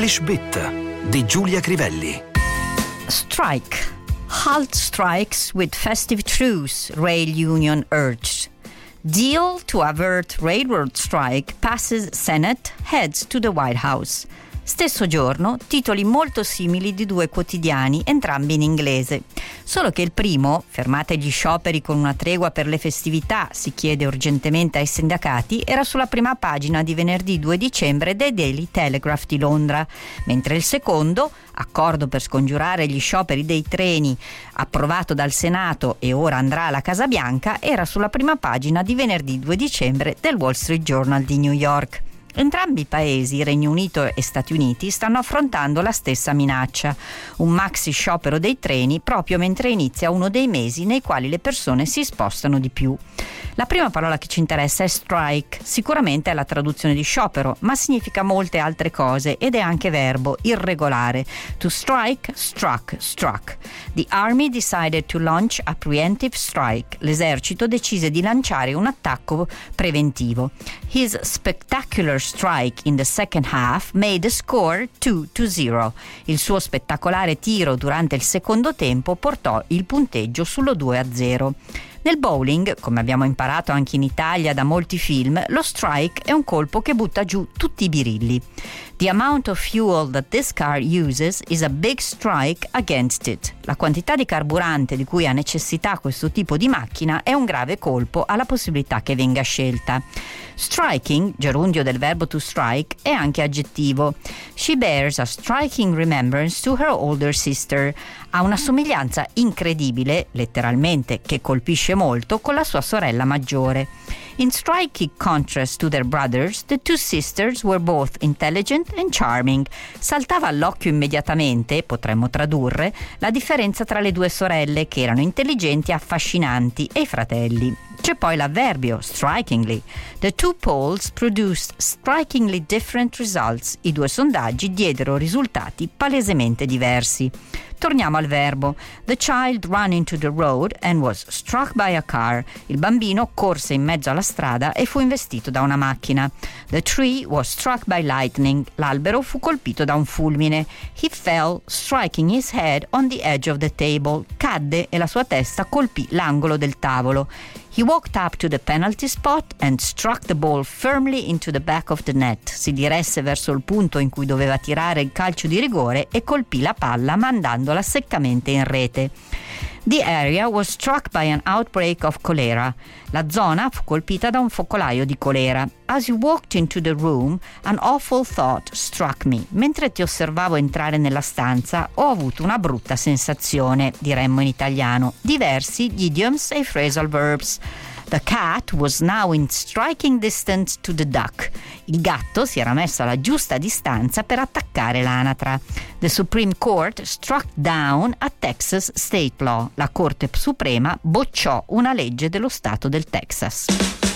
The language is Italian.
English Bit di Giulia Crivelli. Strike. Halt strikes with festive truce, rail union urged. Deal to avert railroad strike passes Senate, heads to the White House. Stesso giorno, titoli molto simili di due quotidiani, entrambi in inglese. Solo che il primo, fermate gli scioperi con una tregua per le festività, si chiede urgentemente ai sindacati, era sulla prima pagina di venerdì 2 dicembre dei Daily Telegraph di Londra, mentre il secondo, accordo per scongiurare gli scioperi dei treni, approvato dal Senato e ora andrà alla Casa Bianca, era sulla prima pagina di venerdì 2 dicembre del Wall Street Journal di New York. Entrambi i paesi, Regno Unito e Stati Uniti, stanno affrontando la stessa minaccia, un maxi sciopero dei treni proprio mentre inizia uno dei mesi nei quali le persone si spostano di più. La prima parola che ci interessa è strike, sicuramente è la traduzione di sciopero, ma significa molte altre cose ed è anche verbo irregolare. To strike, struck, struck. The army decided to launch a preemptive strike. L'esercito decise di lanciare un attacco preventivo. His spectacular strike in the second half made the score 2 to 0. Il suo spettacolare tiro durante il secondo tempo portò il punteggio sullo 2 a 0. Nel bowling, come abbiamo imparato anche in Italia da molti film, lo strike è un colpo che butta giù tutti i birilli. The amount of fuel that this car uses is a big strike against it. La quantità di carburante di cui ha necessità questo tipo di macchina è un grave colpo alla possibilità che venga scelta. Striking, gerundio del verbo to strike, è anche aggettivo. She bears a striking remembrance to her older sister. Ha una somiglianza incredibile, letteralmente che colpisce molto, con la sua sorella maggiore. In striking contrast to their brothers, the two sisters were both intelligent and charming. Saltava all'occhio immediatamente, potremmo tradurre, la differenza tra le due sorelle che erano intelligenti e affascinanti e i fratelli. C'è poi l'avverbio strikingly. The two polls produced strikingly different results. I due sondaggi diedero risultati palesemente diversi. Torniamo al verbo. The child ran into the road and was struck by a car. Il bambino corse in mezzo alla strada e fu investito da una macchina. The tree was struck by lightning. L'albero fu colpito da un fulmine. He fell, striking his head on the edge of the table. Cadde e la sua testa colpì l'angolo del tavolo. He walked up to the penalty spot and struck the ball firmly into the back of the net. Si diresse verso il punto in cui doveva tirare il calcio di rigore e colpì la palla mandandola seccamente in rete. The area was struck by an outbreak of cholera. La zona fu colpita da un focolaio di colera. As you walked into the room, an awful thought struck me. Mentre ti osservavo entrare nella stanza, ho avuto una brutta sensazione, diremmo in italiano. Diversi gli idioms e i phrasal verbs. The cat was now in striking distance to the duck. Il gatto si era messo alla giusta distanza per attaccare l'anatra. The Supreme Court struck down a Texas state law. La Corte Suprema bocciò una legge dello Stato del Texas.